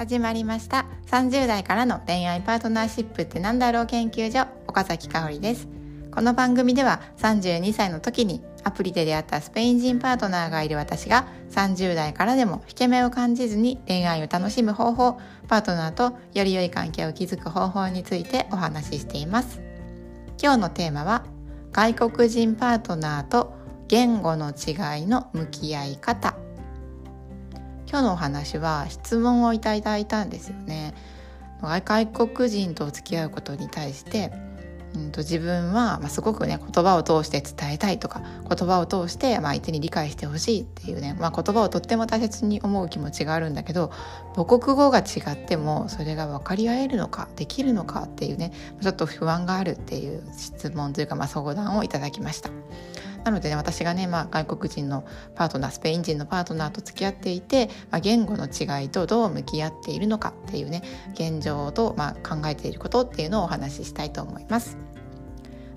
始まりました。30代からの恋愛パートナーシップってなんだろう研究所岡崎香織です。この番組では32歳の時にアプリで出会ったスペイン人パートナーがいる私が30代からでも引け目を感じずに恋愛を楽しむ方法パートナーとより良い関係を築く方法についてお話ししています。今日のテーマは外国人パートナーと言語の違いの向き合い方。今日のお話は質問をいただいたんですよね外国人と付き合うことに対してうんと自分は、まあ、すごくね言葉を通して伝えたいとか言葉を通して、まあ、相手に理解してほしいっていうね、まあ、言葉をとっても大切に思う気持ちがあるんだけど母国語が違ってもそれが分かり合えるのかできるのかっていうねちょっと不安があるっていう質問というか、まあ、相談をいただきました。なのでね私がね、まあ、外国人のパートナースペイン人のパートナーと付き合っていて、まあ、言語の違いとどう向き合っているのかっていうね現状と、まあ、考えていることっていうのをお話ししたいと思います。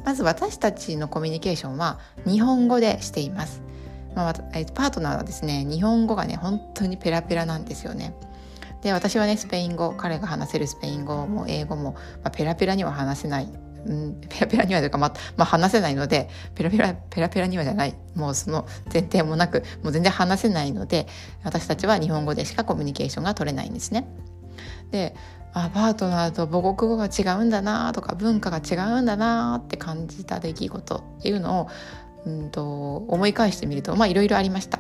まず私たちのコミュニケーションは日本語でしています。まあ、パートナーはですね日本語がね本当にペラペラなんですよね。で私はねスペイン語彼が話せるスペイン語も英語も、まあ、ペラペラには話せないうん、ペラペラにはというか、ままあ、話せないのでペラペラペラペラにはじゃないもうその前提もなくもう全然話せないので私たちは日本語でしかコミュニケーションが取れないんですね。であパートナーと母国語が違うんだなとか文化が違うんだなって感じた出来事っていうのを、うんと、思い返してみるとまあいろいろありました。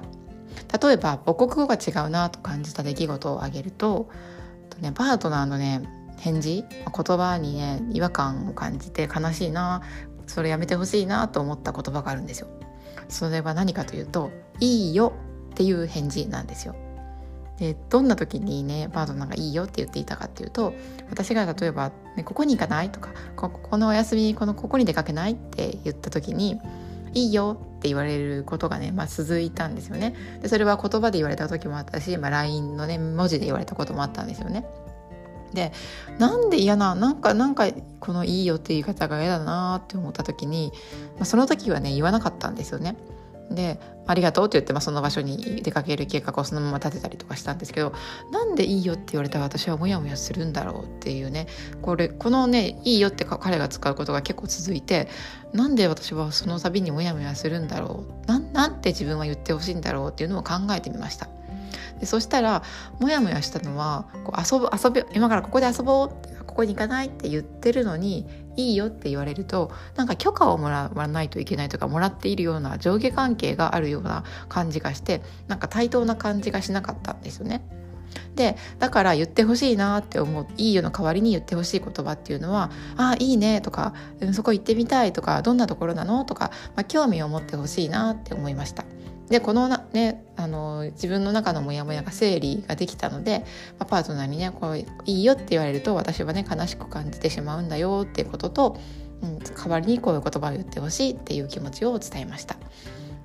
例えば母国語が違うなと感じた出来事を挙げるとと、ね、パートナーのね返事言葉にね違和感を感じて悲しいなそれやめてほしいなと思った言葉があるんですよ。それは何かというと「いいよ」っていう返事なんですよ。でどんな時にねパートナーがいいよって言っていたかっていうと私が例えば、ね「ここに行かない?」とかこ「このお休みこのここに出かけない?」って言った時に「いいよ」って言われることがね、まあ、続いたんですよね。でそれは言葉で言われた時もあったし、まあ、LINE のね文字で言われたこともあったんですよね。でなんで嫌ななんかなんかこの「いいよ」って言い方が嫌だなって思った時に、まあ、その時はね言わなかったんですよね。で「ありがとう」って言って、まあ、その場所に出かける計画をそのまま立てたりとかしたんですけどなんで「いいよ」って言われたら私はモヤモヤするんだろうっていうねこれこのね「いいよ」って彼が使うことが結構続いてなんで私はその度にモヤモヤするんだろうななんて自分は言ってほしいんだろうっていうのを考えてみました。でそしたらモヤモヤしたのはこう遊ぶ遊び今からここで遊ぼうここに行かないって言ってるのにいいよって言われるとなんか許可をもらわないといけないとかもらっているような上下関係があるような感じがしてなんか対等な感じがしなかったんですよね。でだから言ってほしいなって思ういいよの代わりに言ってほしい言葉っていうのは「ああいいね」とか「そこ行ってみたい」とか「どんなところなの?」とか、まあ、興味を持ってほしいなって思いました。でこのねあの自分の中のモヤモヤが整理ができたので、まあ、パートナーにねこういいよって言われると私はね悲しく感じてしまうんだよっていうことと、うん、代わりにこういう言葉を言ってほしいっていう気持ちを伝えました。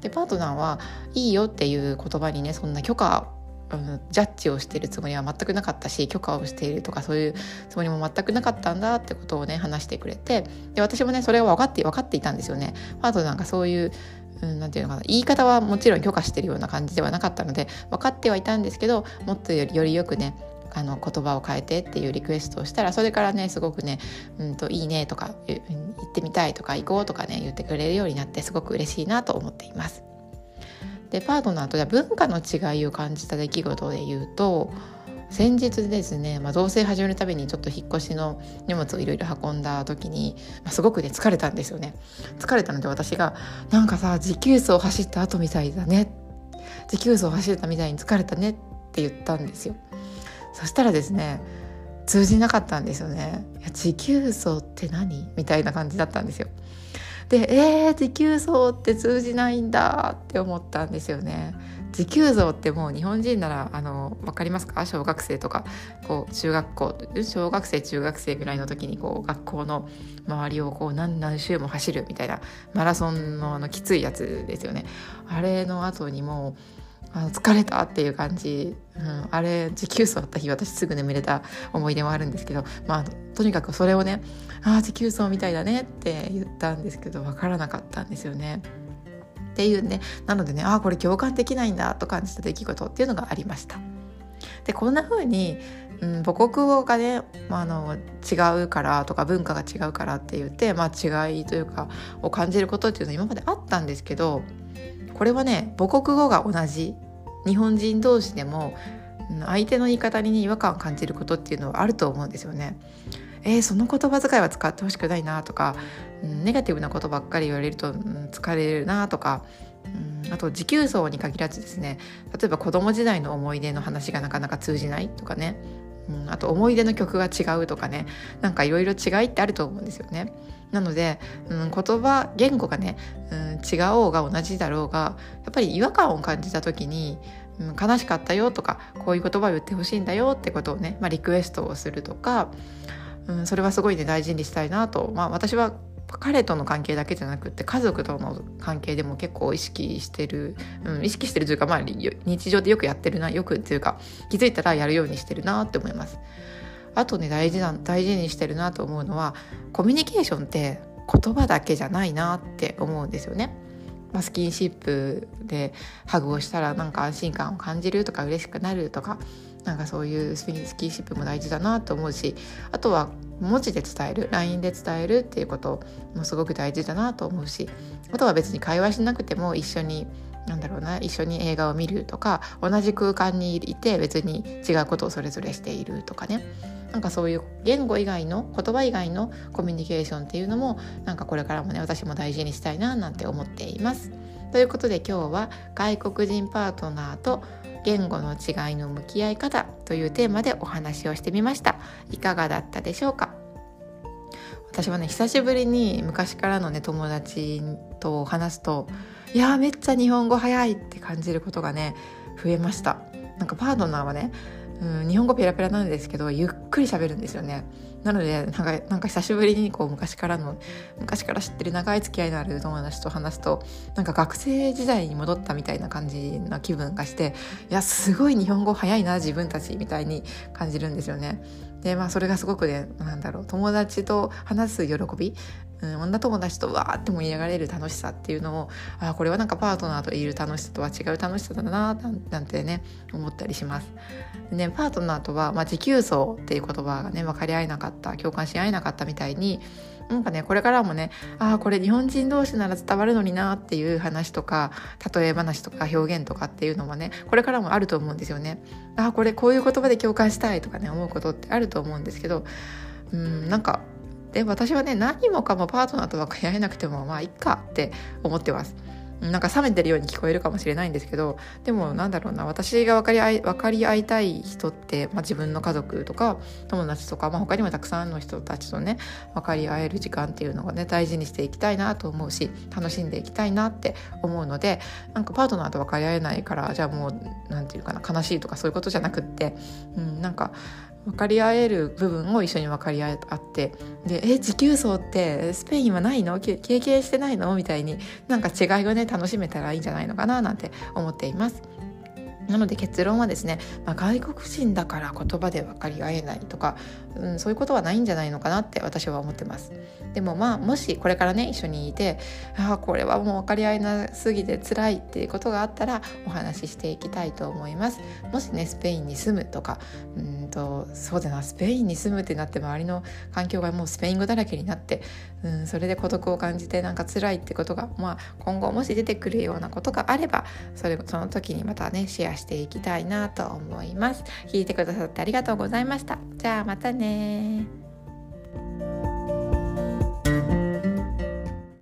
でパートナーはいいよっていう言葉にねそんな許可うん、ジャッジをしているつもりは全くなかったし許可をしているとかそういうつもりも全くなかったんだってことをね話してくれてで私もねそれを分かって分かっていたんですよね。パートナーがそういううん、なんていうのかな言い方はもちろん許可してるような感じではなかったので分かってはいたんですけどもっとよりよりよくねあの言葉を変えてっていうリクエストをしたらそれからねすごくね「うんといいね」とか「行ってみたい」とか「行こう」とかね言ってくれるようになってすごく嬉しいなと思っています。でパートナーとじゃ文化の違いを感じた出来事で言うと先日ですね、まあ、同棲始めるためにちょっと引っ越しの荷物をいろいろ運んだ時に、まあ、すごくね疲れたんですよね。疲れたので私が「なんかさ持久走走った後みたいだね」「持久走走ったみたいに疲れたね」って言ったんですよ。そしたらですね通じなかったんですよね。いや持久走って何？みたいな感じだったんですよ。でえー、持久走って通じないんだって思ったんですよね。持久走ってもう日本人ならあの分かりますか？小学生とかこう中学校小学生中学生ぐらいの時にこう学校の周りをこう何何周も走るみたいなマラソンのあのきついやつですよね。あれの後にもあの疲れたっていう感じ、うん、あれ持久走だった日私すぐ眠れた思い出もあるんですけど、まあ、とにかくそれをね「ああ持久走みたいだね」って言ったんですけど分からなかったんですよね。っていうねなのでねああこれ共感できないんだと感じた出来事っていうのがありました。でこんな風に、うん、母国語がね、まあ、あの違うからとか文化が違うからって言って、まあ、違いというかを感じることっていうのは今まであったんですけどこれはね母国語が同じ日本人同士でも相手の言い方に、ね、違和感を感じることっていうのはあると思うんですよね。えー、その言葉遣いは使ってほしくないなとか、うん、ネガティブなことばっかり言われると、疲れるなとか、うん、あと持久走に限らずですね例えば子供時代の思い出の話がなかなか通じないとかね、うん、あと思い出の曲が違うとかねなんかいろいろ違いってあると思うんですよね。なので、うん、言葉言語がね、うん、違おうが同じだろうがやっぱり違和感を感じた時に、うん、悲しかったよとかこういう言葉を言ってほしいんだよってことをね、まあ、リクエストをするとか、うん、それはすごいね大事にしたいなと、まあ、私は彼との関係だけじゃなくて家族との関係でも結構意識してる、うん、意識してるというか、まあ、日常でよくやってるなよくっていうか気づいたらやるようにしてるなって思います。あとね大事な大事にしてるなと思うのはコミュニケーションって言葉だけじゃないなって思うんですよね。まあ、スキンシップでハグをしたらなんか安心感を感じるとか嬉しくなるとかなんかそういうスキンシップも大事だなと思うしあとは文字で伝える LINE で伝えるっていうこともすごく大事だなと思うしあとは別に会話しなくても一緒になんだろうな一緒に映画を見るとか同じ空間にいて別に違うことをそれぞれしているとかねなんかそういう言語以外の言葉以外のコミュニケーションっていうのもなんかこれからもね私も大事にしたいななんて思っています。ということで今日は外国人パートナーと言語の違いの向き合い方というテーマでお話をしてみました。いかがだったでしょうか？私はね久しぶりに昔からのね友達と話すといやめっちゃ日本語早いって感じることがね増えました。なんかパートナーはねうん、日本語ペラペラなんですけどゆっくり喋るんですよね。なのでなんかなんか久しぶりにこう昔からの昔から知ってる長い付き合いのある友達と話すとなんか学生時代に戻ったみたいな感じな気分がしていやすごい日本語早いな自分たちみたいに感じるんですよね。でまあそれがすごくねなんだろう友達と話す喜びうん、女友達とわーって盛り上がれる楽しさっていうのをあこれはなんかパートナーといる楽しさとは違う楽しさだななんてね思ったりします。ね、パートナーとは、まあ、持久走っていう言葉がね分かり合えなかった共感し合えなかったみたいになんかねこれからもねああこれ日本人同士なら伝わるのになっていう話とか例え話とか表現とかっていうのもねこれからもあると思うんですよね。ああこれこういう言葉で共感したいとかね思うことってあると思うんですけどうんなんかで私はね何もかもパートナーと分かり合えなくてもまあいっかって思ってます。なんか冷めてるように聞こえるかもしれないんですけどでもなんだろうな私が分かり合い分かり合いたい人って、まあ、自分の家族とか友達とか、まあ、他にもたくさんの人たちとね分かり合える時間っていうのがね大事にしていきたいなと思うし楽しんでいきたいなって思うのでなんかパートナーと分かり合えないからじゃあもう何て言うかな悲しいとかそういうことじゃなくって、うん、なんか分かり合える部分を一緒に分かり合ってで「え持久走ってスペインはないの？経験してないの?」みたいになんか違いをね楽しめたらいいんじゃないのかななんて思っています。なので結論はですね、まあ、外国人だから言葉で分かり合えないとか、うん、そういうことはないんじゃないのかなって私は思ってます。でもまあもしこれからね一緒にいてああこれはもう分かり合えなすぎて辛いっていうことがあったらお話ししていきたいと思います。もしねスペインに住むとかうんとそうだなスペインに住むってなって周りの環境がもうスペイン語だらけになって、うん、それで孤独を感じてなんか辛いってことが、まあ、今後もし出てくるようなことがあればそれその時にまたねシェアしていきたいなと思います。聞いてくださってありがとうございました。じゃあまたね